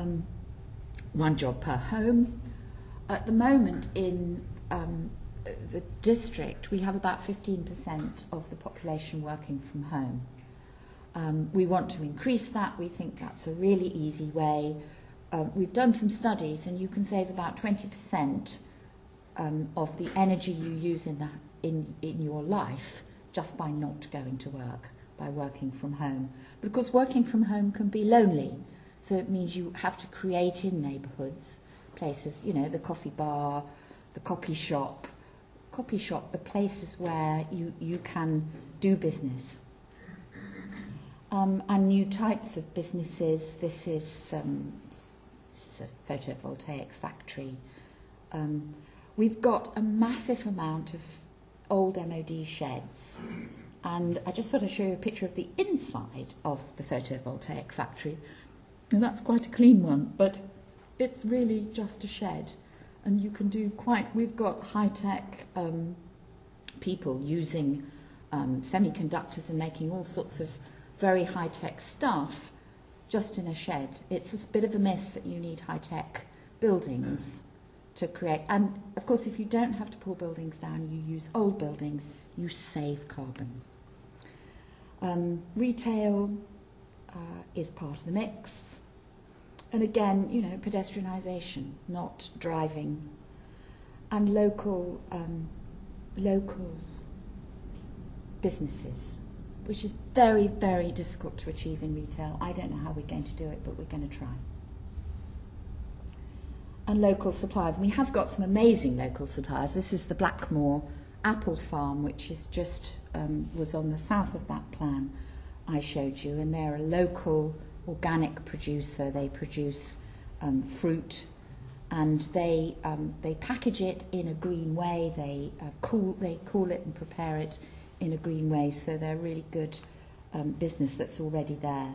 um, one job per home. At the moment, in um, the district, we have about 15% of the population working from home. Um, we want to increase that. We think that's a really easy way. Um, we've done some studies, and you can save about 20% um, of the energy you use in, the, in, in your life just by not going to work, by working from home. But of course, working from home can be lonely. So it means you have to create in neighbourhoods places, you know, the coffee bar, the copy shop, copy shop, the places where you, you can do business. Um, and new types of businesses. This is, um, this is a photovoltaic factory. Um, we've got a massive amount of old MOD sheds. And I just sort of show you a picture of the inside of the photovoltaic factory. And that's quite a clean one, but it's really just a shed. And you can do quite, we've got high tech um, people using um, semiconductors and making all sorts of very high tech stuff just in a shed. It's a bit of a myth that you need high tech buildings to create. And of course, if you don't have to pull buildings down, you use old buildings, you save carbon. Um, retail uh, is part of the mix. And again, you know, pedestrianisation, not driving, and local um, local businesses, which is very, very difficult to achieve in retail. I don't know how we're going to do it, but we're going to try. And local suppliers. We have got some amazing local suppliers. This is the Blackmoor apple farm, which is just um, was on the south of that plan I showed you, and they're a local organic producer. They produce um, fruit, and they um, they package it in a green way. They uh, cool they cool it and prepare it in a green way. So they're really good um, business that's already there.